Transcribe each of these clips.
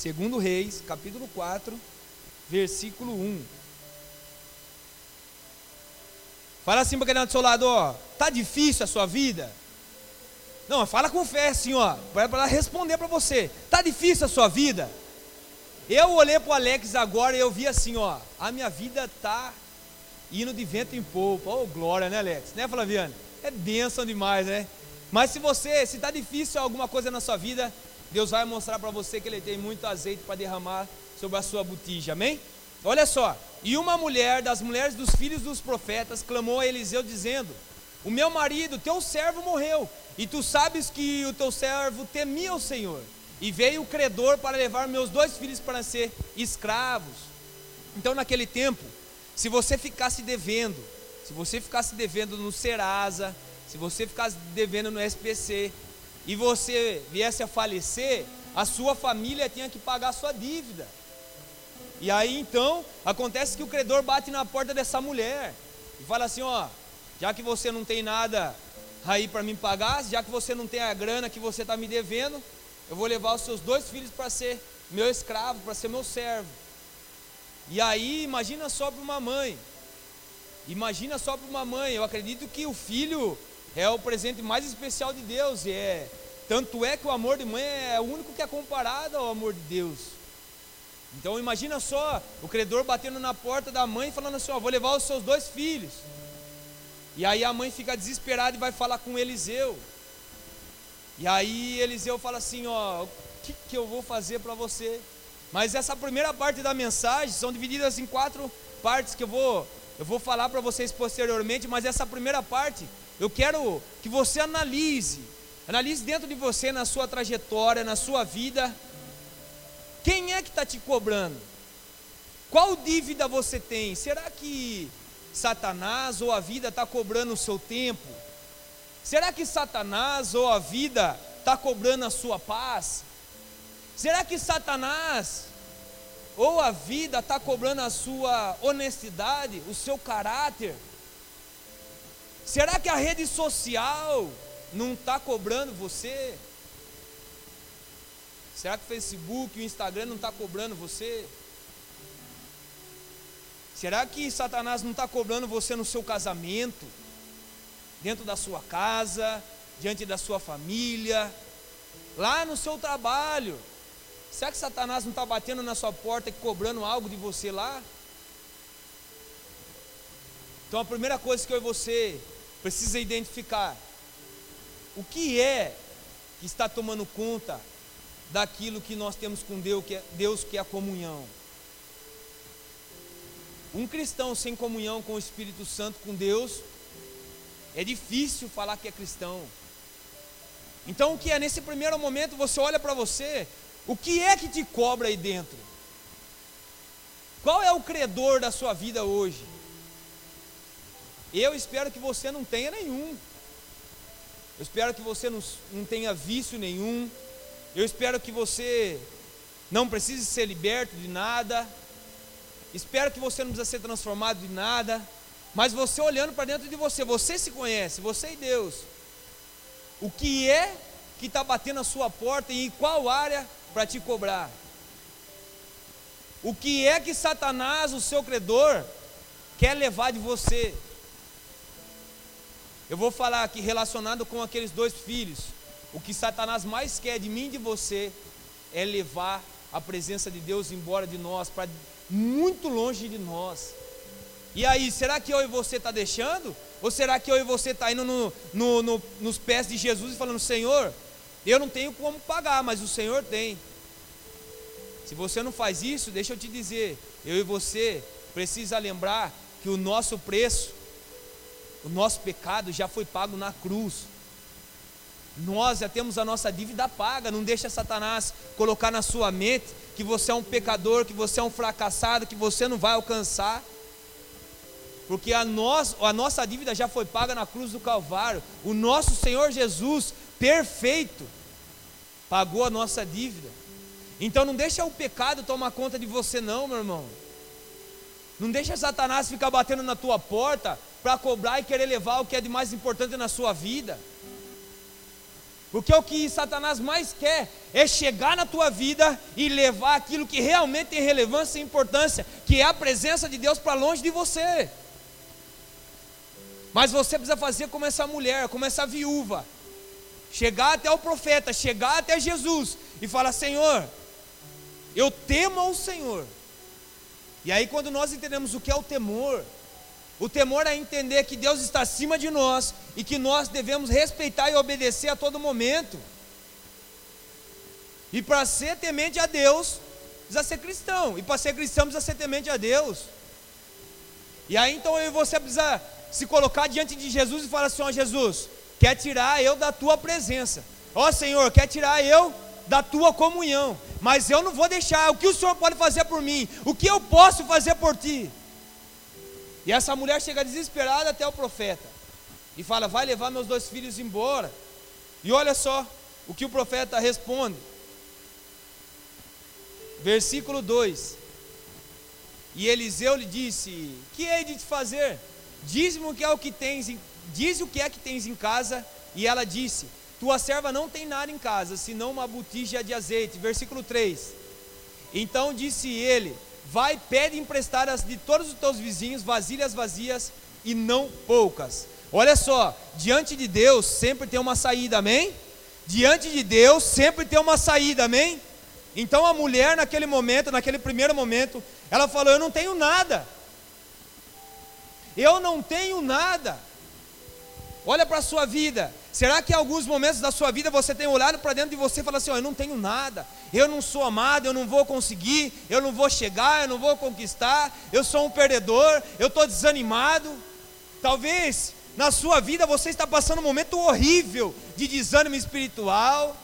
Segundo Reis, capítulo 4, versículo 1. Fala assim para quem está do seu lado, ó, tá difícil a sua vida? Não, fala com fé assim, ó, para responder para você. Tá difícil a sua vida? Eu olhei para o Alex agora e eu vi assim, ó, a minha vida tá indo de vento em polpa. Oh, glória, né, Alex? Né, Flaviane? É bênção demais, né? Mas se você, se está difícil alguma coisa na sua vida, Deus vai mostrar para você que Ele tem muito azeite para derramar sobre a sua botija, amém? Olha só, e uma mulher das mulheres dos filhos dos profetas clamou a Eliseu dizendo: O meu marido, teu servo morreu, e tu sabes que o teu servo temia o Senhor. E veio o credor para levar meus dois filhos para ser escravos. Então, naquele tempo, se você ficasse devendo, se você ficasse devendo no Serasa, se você ficasse devendo no SPC e você viesse a falecer, a sua família tinha que pagar a sua dívida. E aí então, acontece que o credor bate na porta dessa mulher e fala assim: ó, já que você não tem nada aí para me pagar, já que você não tem a grana que você está me devendo, eu vou levar os seus dois filhos para ser meu escravo, para ser meu servo. E aí, imagina só para uma mãe. Imagina só para uma mãe. Eu acredito que o filho é o presente mais especial de Deus. E é tanto é que o amor de mãe é o único que é comparado ao amor de Deus. Então imagina só o credor batendo na porta da mãe falando assim: ó, vou levar os seus dois filhos. E aí a mãe fica desesperada e vai falar com Eliseu. E aí Eliseu fala assim: Ó, o que, que eu vou fazer para você? Mas essa primeira parte da mensagem são divididas em quatro partes que eu vou, eu vou falar para vocês posteriormente. Mas essa primeira parte eu quero que você analise, analise dentro de você, na sua trajetória, na sua vida, quem é que está te cobrando? Qual dívida você tem? Será que Satanás ou a vida está cobrando o seu tempo? Será que Satanás ou a vida está cobrando a sua paz? Será que Satanás ou a vida está cobrando a sua honestidade, o seu caráter? Será que a rede social não está cobrando você? Será que o Facebook, o Instagram não está cobrando você? Será que Satanás não está cobrando você no seu casamento? dentro da sua casa, diante da sua família, lá no seu trabalho. Será que Satanás não está batendo na sua porta e cobrando algo de você lá? Então a primeira coisa que eu e você precisa identificar, o que é que está tomando conta daquilo que nós temos com Deus, que é, Deus, que é a comunhão. Um cristão sem comunhão com o Espírito Santo, com Deus, é difícil falar que é cristão. Então, o que é nesse primeiro momento você olha para você, o que é que te cobra aí dentro? Qual é o credor da sua vida hoje? Eu espero que você não tenha nenhum. Eu espero que você não, não tenha vício nenhum. Eu espero que você não precise ser liberto de nada. Espero que você não precisa ser transformado de nada. Mas você olhando para dentro de você, você se conhece, você e Deus. O que é que está batendo a sua porta e em qual área para te cobrar? O que é que Satanás, o seu credor, quer levar de você? Eu vou falar aqui relacionado com aqueles dois filhos. O que Satanás mais quer de mim e de você é levar a presença de Deus embora de nós, para muito longe de nós. E aí, será que eu e você está deixando? Ou será que eu e você está indo no, no, no, nos pés de Jesus e falando, Senhor, eu não tenho como pagar, mas o Senhor tem. Se você não faz isso, deixa eu te dizer, eu e você precisa lembrar que o nosso preço, o nosso pecado já foi pago na cruz. Nós já temos a nossa dívida paga. Não deixa Satanás colocar na sua mente que você é um pecador, que você é um fracassado, que você não vai alcançar porque a, nós, a nossa dívida já foi paga na cruz do Calvário. O nosso Senhor Jesus, perfeito, pagou a nossa dívida. Então não deixa o pecado tomar conta de você, não, meu irmão. Não deixa Satanás ficar batendo na tua porta para cobrar e querer levar o que é de mais importante na sua vida. Porque o que Satanás mais quer é chegar na tua vida e levar aquilo que realmente tem relevância e importância, que é a presença de Deus para longe de você. Mas você precisa fazer como essa mulher, como essa viúva. Chegar até o profeta, chegar até Jesus e falar: Senhor, eu temo ao Senhor. E aí, quando nós entendemos o que é o temor, o temor é entender que Deus está acima de nós e que nós devemos respeitar e obedecer a todo momento. E para ser temente a Deus, precisa ser cristão. E para ser cristão, precisa ser temente a Deus. E aí então eu e você precisa se colocar diante de Jesus e falar assim: Ó Jesus, quer tirar eu da tua presença. Ó oh, Senhor, quer tirar eu da tua comunhão. Mas eu não vou deixar. O que o Senhor pode fazer por mim? O que eu posso fazer por ti? E essa mulher chega desesperada até o profeta e fala: Vai levar meus dois filhos embora. E olha só o que o profeta responde. Versículo 2: E Eliseu lhe disse: Que hei de te fazer? Diz-me o que é o que tens, em, diz o que é que tens em casa. E ela disse: Tua serva não tem nada em casa, senão uma botija de azeite. Versículo 3: Então disse ele: Vai, pede emprestar as de todos os teus vizinhos, vasilhas vazias e não poucas. Olha só, diante de Deus sempre tem uma saída, amém? Diante de Deus sempre tem uma saída, amém? Então a mulher, naquele momento, naquele primeiro momento, ela falou: Eu não tenho nada. Eu não tenho nada. Olha para a sua vida. Será que em alguns momentos da sua vida você tem olhado para dentro de você e falado assim: oh, Eu não tenho nada, eu não sou amado, eu não vou conseguir, eu não vou chegar, eu não vou conquistar, eu sou um perdedor, eu estou desanimado. Talvez na sua vida você está passando um momento horrível de desânimo espiritual,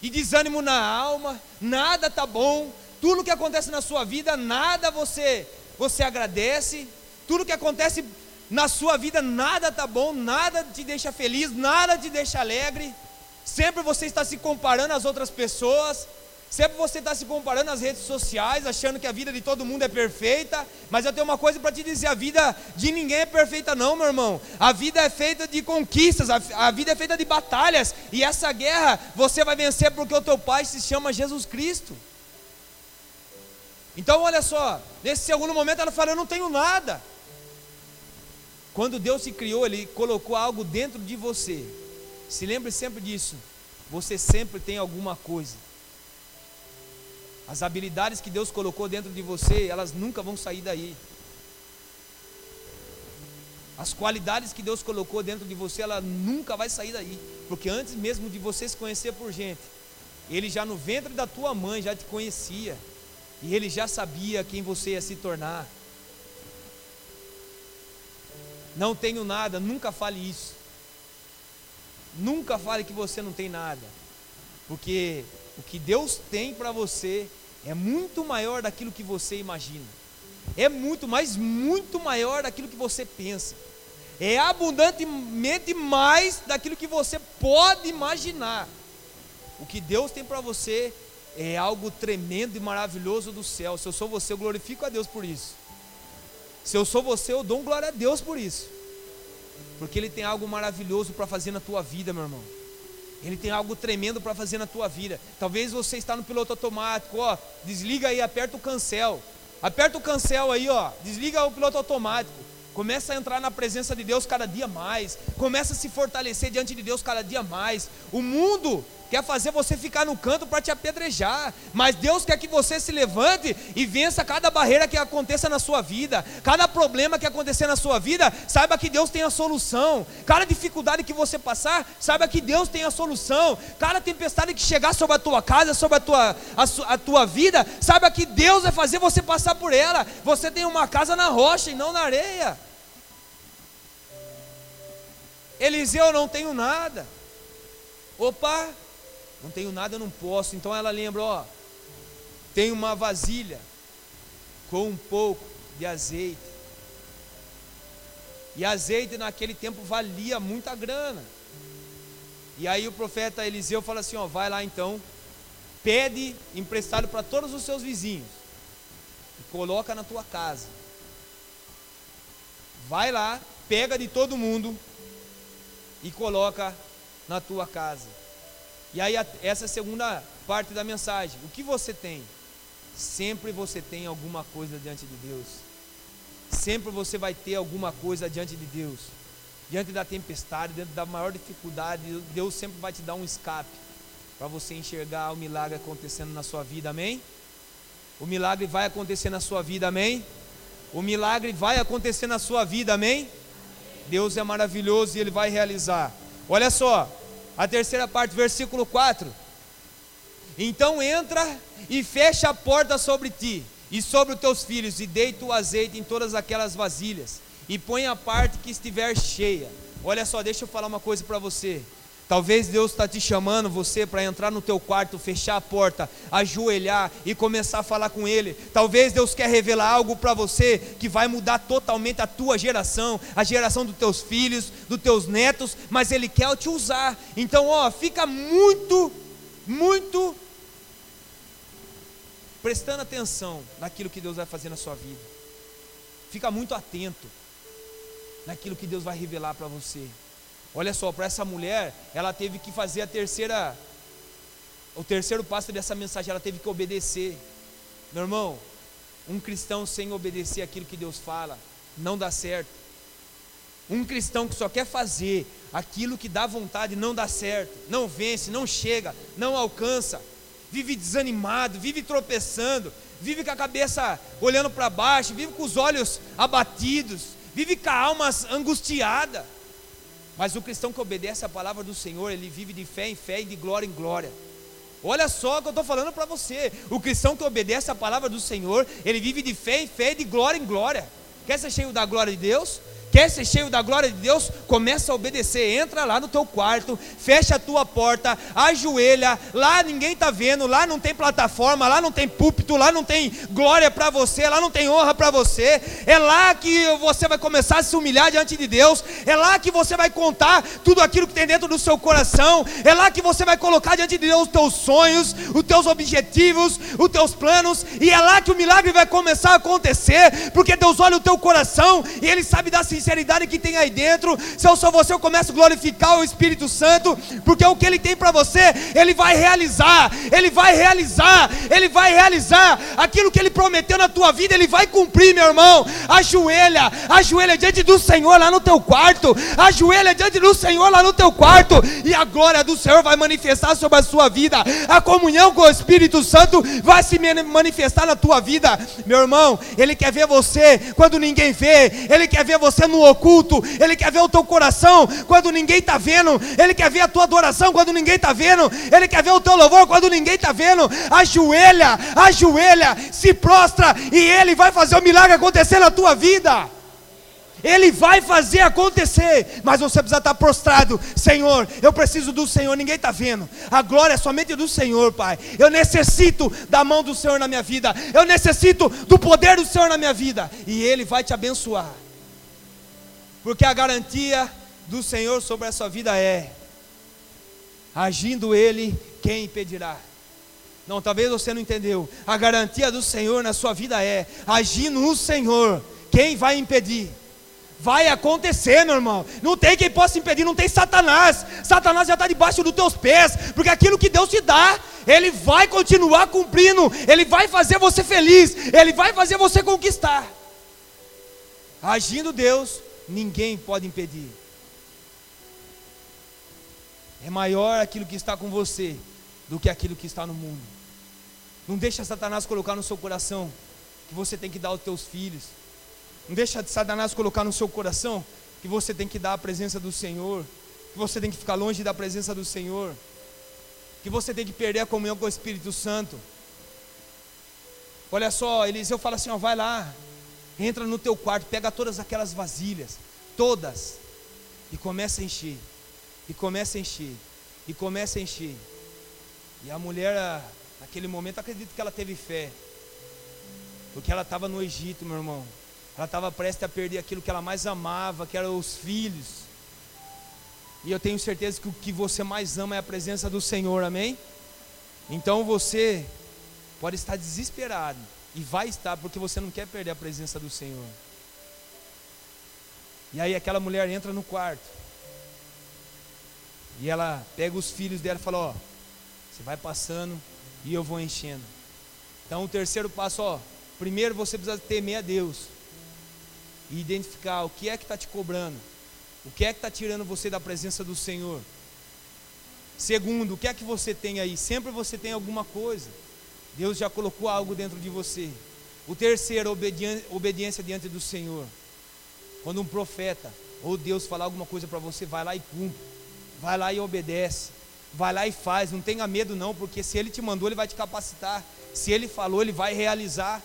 de desânimo na alma, nada está bom, tudo que acontece na sua vida, nada você, você agradece, tudo que acontece na sua vida nada está bom, nada te deixa feliz, nada te deixa alegre. Sempre você está se comparando às outras pessoas. Sempre você está se comparando às redes sociais, achando que a vida de todo mundo é perfeita. Mas eu tenho uma coisa para te dizer: a vida de ninguém é perfeita, não, meu irmão. A vida é feita de conquistas, a, a vida é feita de batalhas. E essa guerra você vai vencer porque o teu Pai se chama Jesus Cristo. Então, olha só, nesse segundo momento ela fala: Eu não tenho nada. Quando Deus se criou, Ele colocou algo dentro de você. Se lembre sempre disso. Você sempre tem alguma coisa. As habilidades que Deus colocou dentro de você, elas nunca vão sair daí. As qualidades que Deus colocou dentro de você, ela nunca vai sair daí. Porque antes mesmo de você se conhecer por gente, Ele já no ventre da tua mãe já te conhecia. E Ele já sabia quem você ia se tornar. Não tenho nada, nunca fale isso. Nunca fale que você não tem nada. Porque o que Deus tem para você é muito maior daquilo que você imagina. É muito, mas muito maior daquilo que você pensa. É abundantemente mais daquilo que você pode imaginar. O que Deus tem para você é algo tremendo e maravilhoso do céu. Se eu sou você, eu glorifico a Deus por isso. Se eu sou você, eu dou glória a Deus por isso. Porque Ele tem algo maravilhoso para fazer na tua vida, meu irmão. Ele tem algo tremendo para fazer na tua vida. Talvez você está no piloto automático, ó, desliga aí, aperta o cancel. Aperta o cancel aí, ó, desliga o piloto automático. Começa a entrar na presença de Deus cada dia mais. Começa a se fortalecer diante de Deus cada dia mais. O mundo quer fazer você ficar no canto para te apedrejar, mas Deus quer que você se levante e vença cada barreira que aconteça na sua vida, cada problema que acontecer na sua vida, saiba que Deus tem a solução, cada dificuldade que você passar, saiba que Deus tem a solução, cada tempestade que chegar sobre a tua casa, sobre a tua, a, a tua vida, saiba que Deus vai fazer você passar por ela, você tem uma casa na rocha e não na areia. Eliseu, eu não tenho nada. Opa, não tenho nada, não posso. Então ela lembra, ó, tem uma vasilha com um pouco de azeite. E azeite naquele tempo valia muita grana. E aí o profeta Eliseu fala assim, ó, vai lá então, pede emprestado para todos os seus vizinhos e coloca na tua casa. Vai lá, pega de todo mundo e coloca na tua casa. E aí, essa é a segunda parte da mensagem. O que você tem? Sempre você tem alguma coisa diante de Deus. Sempre você vai ter alguma coisa diante de Deus. Diante da tempestade, diante da maior dificuldade, Deus sempre vai te dar um escape para você enxergar o milagre acontecendo na sua vida, amém? O milagre vai acontecer na sua vida, amém? O milagre vai acontecer na sua vida, amém? Deus é maravilhoso e Ele vai realizar. Olha só, a terceira parte, versículo 4. Então entra e fecha a porta sobre ti e sobre os teus filhos, e deita o azeite em todas aquelas vasilhas, e põe a parte que estiver cheia. Olha só, deixa eu falar uma coisa para você. Talvez Deus está te chamando você para entrar no teu quarto, fechar a porta, ajoelhar e começar a falar com Ele. Talvez Deus quer revelar algo para você que vai mudar totalmente a tua geração, a geração dos teus filhos, dos teus netos, mas Ele quer te usar. Então, ó, fica muito, muito prestando atenção naquilo que Deus vai fazer na sua vida. Fica muito atento naquilo que Deus vai revelar para você. Olha só, para essa mulher, ela teve que fazer a terceira, o terceiro passo dessa mensagem, ela teve que obedecer. Meu irmão, um cristão sem obedecer aquilo que Deus fala, não dá certo. Um cristão que só quer fazer aquilo que dá vontade, não dá certo, não vence, não chega, não alcança, vive desanimado, vive tropeçando, vive com a cabeça olhando para baixo, vive com os olhos abatidos, vive com a alma angustiada. Mas o cristão que obedece à palavra do Senhor, ele vive de fé em fé e de glória em glória. Olha só o que eu estou falando para você. O cristão que obedece à palavra do Senhor, ele vive de fé em fé e de glória em glória. Quer ser cheio da glória de Deus? Quer ser cheio da glória de Deus? Começa a obedecer. Entra lá no teu quarto, fecha a tua porta, ajoelha. Lá ninguém está vendo, lá não tem plataforma, lá não tem púlpito, lá não tem glória para você, lá não tem honra para você. É lá que você vai começar a se humilhar diante de Deus. É lá que você vai contar tudo aquilo que tem dentro do seu coração. É lá que você vai colocar diante de Deus os teus sonhos, os teus objetivos, os teus planos. E é lá que o milagre vai começar a acontecer, porque Deus olha o teu coração e Ele sabe da sinceridade sinceridade que tem aí dentro. Se eu sou você, eu começo a glorificar o Espírito Santo, porque o que ele tem para você, ele vai realizar, ele vai realizar, ele vai realizar aquilo que ele prometeu na tua vida, ele vai cumprir, meu irmão. Ajoelha, ajoelha diante do Senhor lá no teu quarto, ajoelha diante do Senhor lá no teu quarto, e a glória do Senhor vai manifestar sobre a sua vida, a comunhão com o Espírito Santo vai se manifestar na tua vida, meu irmão. Ele quer ver você quando ninguém vê, ele quer ver você no oculto, Ele quer ver o teu coração quando ninguém está vendo, Ele quer ver a tua adoração quando ninguém está vendo, Ele quer ver o teu louvor quando ninguém está vendo. Ajoelha, ajoelha, se prostra e Ele vai fazer o milagre acontecer na tua vida. Ele vai fazer acontecer, mas você precisa estar prostrado. Senhor, eu preciso do Senhor, ninguém está vendo. A glória é somente do Senhor, Pai. Eu necessito da mão do Senhor na minha vida. Eu necessito do poder do Senhor na minha vida. E Ele vai te abençoar. Porque a garantia do Senhor sobre a sua vida é: agindo Ele, quem impedirá? Não, talvez você não entendeu. A garantia do Senhor na sua vida é: agindo o Senhor, quem vai impedir? Vai acontecer, meu irmão. Não tem quem possa impedir, não tem Satanás. Satanás já está debaixo dos teus pés, porque aquilo que Deus te dá, Ele vai continuar cumprindo, Ele vai fazer você feliz, Ele vai fazer você conquistar. Agindo Deus, ninguém pode impedir. É maior aquilo que está com você do que aquilo que está no mundo. Não deixa Satanás colocar no seu coração que você tem que dar aos teus filhos. Não deixa Satanás colocar no seu coração que você tem que dar a presença do Senhor, que você tem que ficar longe da presença do Senhor, que você tem que perder a comunhão com o Espírito Santo. Olha só, Eliseu fala assim: ó, vai lá, Entra no teu quarto, pega todas aquelas vasilhas, todas, e começa a encher, e começa a encher, e começa a encher. E a mulher, naquele momento, acredito que ela teve fé, porque ela estava no Egito, meu irmão. Ela estava prestes a perder aquilo que ela mais amava, que eram os filhos. E eu tenho certeza que o que você mais ama é a presença do Senhor, amém? Então você pode estar desesperado, e vai estar porque você não quer perder a presença do Senhor. E aí aquela mulher entra no quarto. E ela pega os filhos dela e fala: Ó, Você vai passando e eu vou enchendo. Então o terceiro passo, ó, primeiro você precisa temer a Deus e identificar o que é que está te cobrando, o que é que está tirando você da presença do Senhor. Segundo, o que é que você tem aí? Sempre você tem alguma coisa. Deus já colocou algo dentro de você. O terceiro, obediência, diante do Senhor. Quando um profeta ou Deus falar alguma coisa para você, vai lá e cumpre. Vai lá e obedece. Vai lá e faz. Não tenha medo, não, porque se Ele te mandou, Ele vai te capacitar. Se Ele falou, Ele vai realizar.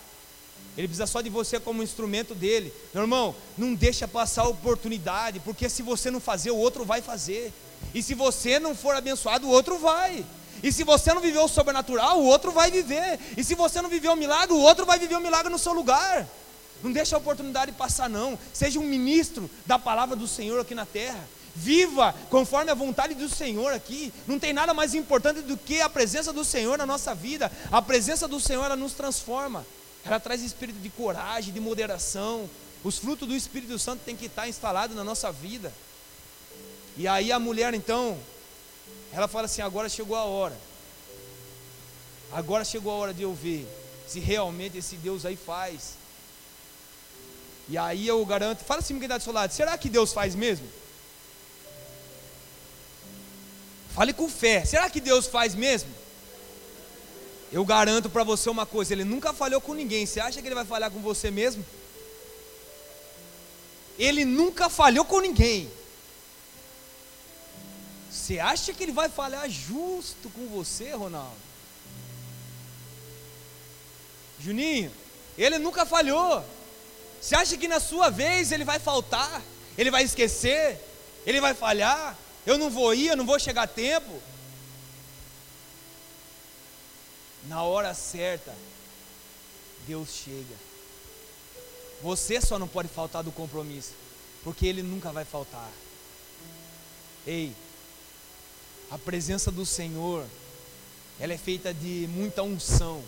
Ele precisa só de você como instrumento dele. Meu irmão, não deixa passar a oportunidade, porque se você não fazer, o outro vai fazer. E se você não for abençoado, o outro vai. E se você não viveu o sobrenatural, o outro vai viver. E se você não viveu o milagre, o outro vai viver o milagre no seu lugar. Não deixa a oportunidade passar, não. Seja um ministro da palavra do Senhor aqui na terra. Viva conforme a vontade do Senhor aqui. Não tem nada mais importante do que a presença do Senhor na nossa vida. A presença do Senhor ela nos transforma. Ela traz espírito de coragem, de moderação. Os frutos do Espírito Santo têm que estar instalados na nossa vida. E aí a mulher então, ela fala assim: agora chegou a hora. Agora chegou a hora de eu ver se realmente esse Deus aí faz. E aí eu garanto, fala assim, quem está do seu lado, será que Deus faz mesmo? Fale com fé, será que Deus faz mesmo? Eu garanto para você uma coisa, ele nunca falhou com ninguém. Você acha que ele vai falhar com você mesmo? Ele nunca falhou com ninguém. Você acha que ele vai falhar justo com você, Ronaldo? Juninho, ele nunca falhou. Você acha que na sua vez ele vai faltar? Ele vai esquecer? Ele vai falhar? Eu não vou ir, eu não vou chegar a tempo? Na hora certa, Deus chega. Você só não pode faltar do compromisso, porque Ele nunca vai faltar. Ei, a presença do Senhor, ela é feita de muita unção.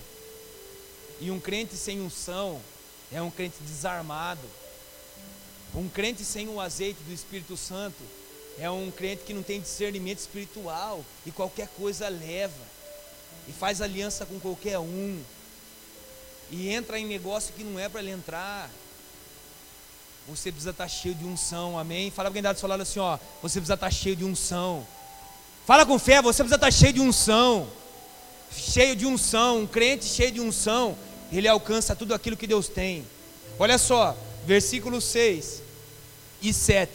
E um crente sem unção é um crente desarmado. Um crente sem o azeite do Espírito Santo é um crente que não tem discernimento espiritual e qualquer coisa leva e faz aliança com qualquer um e entra em negócio que não é para ele entrar. Você precisa estar tá cheio de unção, amém? Fala para quem está do seu lado assim, ó, você precisa estar tá cheio de unção. Fala com fé, você precisa estar cheio de unção. Cheio de unção, um crente cheio de unção, ele alcança tudo aquilo que Deus tem. Olha só, versículo 6 e 7.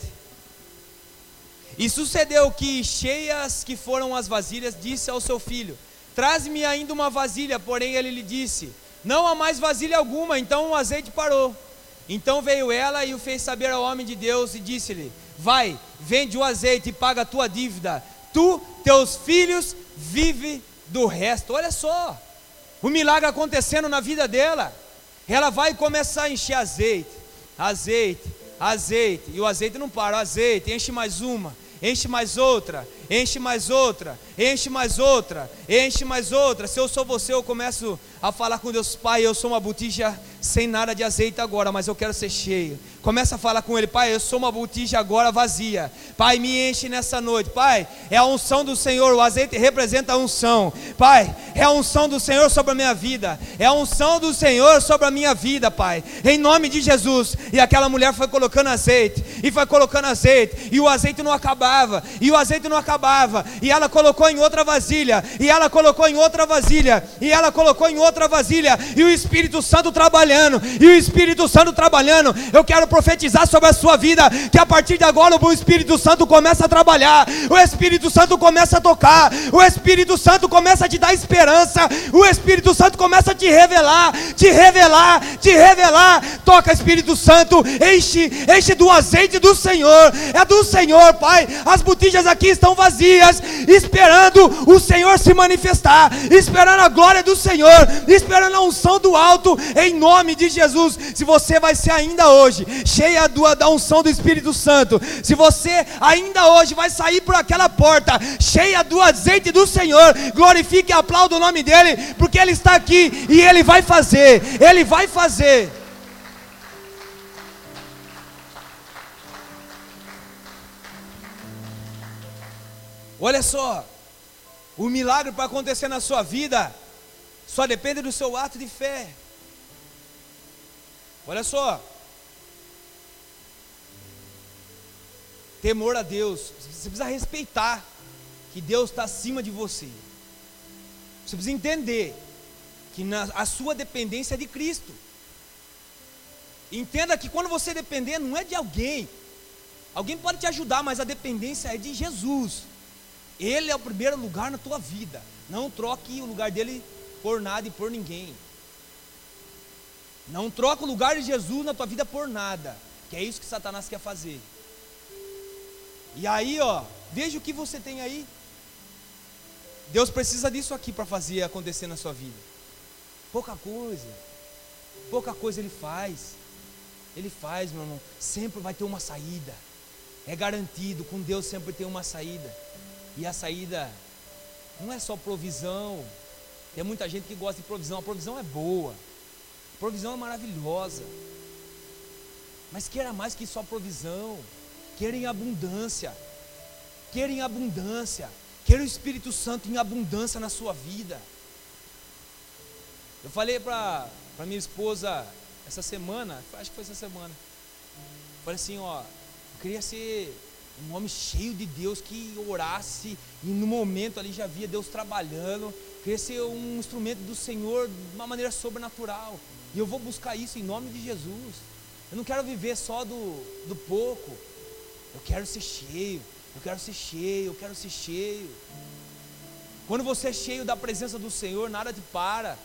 E sucedeu que, cheias que foram as vasilhas, disse ao seu filho: Traz-me ainda uma vasilha. Porém, ele lhe disse: Não há mais vasilha alguma. Então o azeite parou. Então veio ela e o fez saber ao homem de Deus e disse-lhe: Vai, vende o azeite e paga a tua dívida. Tu, teus filhos, vive do resto. Olha só, o milagre acontecendo na vida dela. Ela vai começar a encher azeite, azeite, azeite, e o azeite não para, azeite, enche mais uma, enche mais outra, enche mais outra, enche mais outra, enche mais outra. Se eu sou você, eu começo a falar com Deus, Pai, eu sou uma botija sem nada de azeite agora, mas eu quero ser cheio. Começa a falar com Ele, Pai, eu sou uma botija agora vazia. Pai, me enche nessa noite. Pai, é a unção do Senhor, o azeite representa a unção. Pai, é a unção do Senhor sobre a minha vida. É a unção do Senhor sobre a minha vida, Pai. Em nome de Jesus. E aquela mulher foi colocando azeite, e foi colocando azeite, e o azeite não acabava, e o azeite não acabava, e ela colocou em outra vasilha, e ela colocou em outra vasilha, e ela colocou em outra vasilha, e o Espírito Santo trabalhando, e o Espírito Santo trabalhando. Eu quero profetizar sobre a sua vida, que a partir de agora o Espírito Santo começa a trabalhar, o Espírito Santo começa a tocar, o Espírito Santo começa a te dar esperança, o Espírito Santo começa a te revelar, te revelar, te revelar. Toca, Espírito Santo, enche, enche do azeite do Senhor, é do Senhor, Pai. As botijas aqui estão vazias, esperando o Senhor se manifestar, esperando a glória do Senhor, esperando a unção do alto, em nome de Jesus. Se você vai ser ainda hoje cheia do, da unção do Espírito Santo, se você ainda hoje vai sair por aquela porta cheia do azeite do Senhor, glorifique e aplaude o nome dEle, porque Ele está aqui e Ele vai fazer, Ele vai fazer. Olha só, O milagre para acontecer na sua vida só depende do seu ato de fé. Olha só. Temor a Deus. Você precisa respeitar que Deus está acima de você. Você precisa entender que na, a sua dependência é de Cristo. Entenda que quando você depender, não é de alguém. Alguém pode te ajudar, mas a dependência é de Jesus. Ele é o primeiro lugar na tua vida. Não troque o lugar dele por nada e por ninguém. Não troca o lugar de Jesus na tua vida por nada. Que é isso que Satanás quer fazer. E aí, ó, veja o que você tem aí. Deus precisa disso aqui para fazer acontecer na sua vida. Pouca coisa. Pouca coisa ele faz. Ele faz, meu irmão. Sempre vai ter uma saída. É garantido, com Deus sempre tem uma saída. E a saída não é só provisão. Tem muita gente que gosta de provisão. A provisão é boa. Provisão é maravilhosa. Mas queira mais que só provisão. Queira em abundância. Queira em abundância. Queira o Espírito Santo em abundância na sua vida. Eu falei para minha esposa essa semana, acho que foi essa semana. Falei assim, ó, eu queria ser um homem cheio de Deus que orasse e no momento ali já via Deus trabalhando. Queria ser um instrumento do Senhor de uma maneira sobrenatural. E eu vou buscar isso em nome de Jesus. Eu não quero viver só do, do pouco. Eu quero ser cheio. Eu quero ser cheio. Eu quero ser cheio. Quando você é cheio da presença do Senhor, nada te para.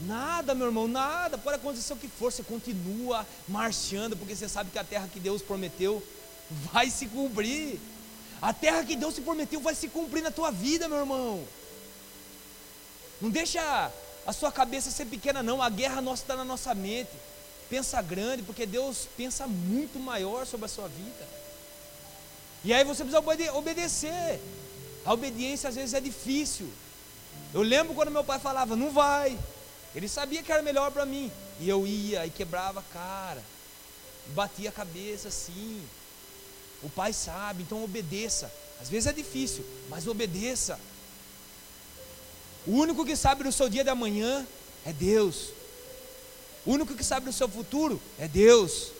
Nada, meu irmão, nada. Pode acontecer o que for, você continua marchando, porque você sabe que a terra que Deus prometeu vai se cumprir. A terra que Deus te prometeu vai se cumprir na tua vida, meu irmão. Não deixa a sua cabeça ser pequena, não. A guerra nossa está na nossa mente. Pensa grande, porque Deus pensa muito maior sobre a sua vida. E aí você precisa obede obedecer. A obediência às vezes é difícil. Eu lembro quando meu pai falava, não vai. Ele sabia que era melhor para mim. E eu ia e quebrava a cara. Batia a cabeça assim. O pai sabe, então obedeça. Às vezes é difícil, mas obedeça. O único que sabe do seu dia de amanhã é Deus. O único que sabe do seu futuro é Deus.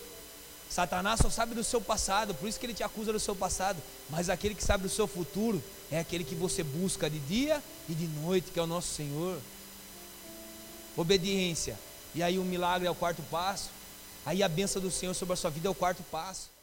Satanás só sabe do seu passado, por isso que ele te acusa do seu passado. Mas aquele que sabe do seu futuro é aquele que você busca de dia e de noite, que é o nosso Senhor obediência. E aí o milagre é o quarto passo. Aí a benção do Senhor sobre a sua vida é o quarto passo.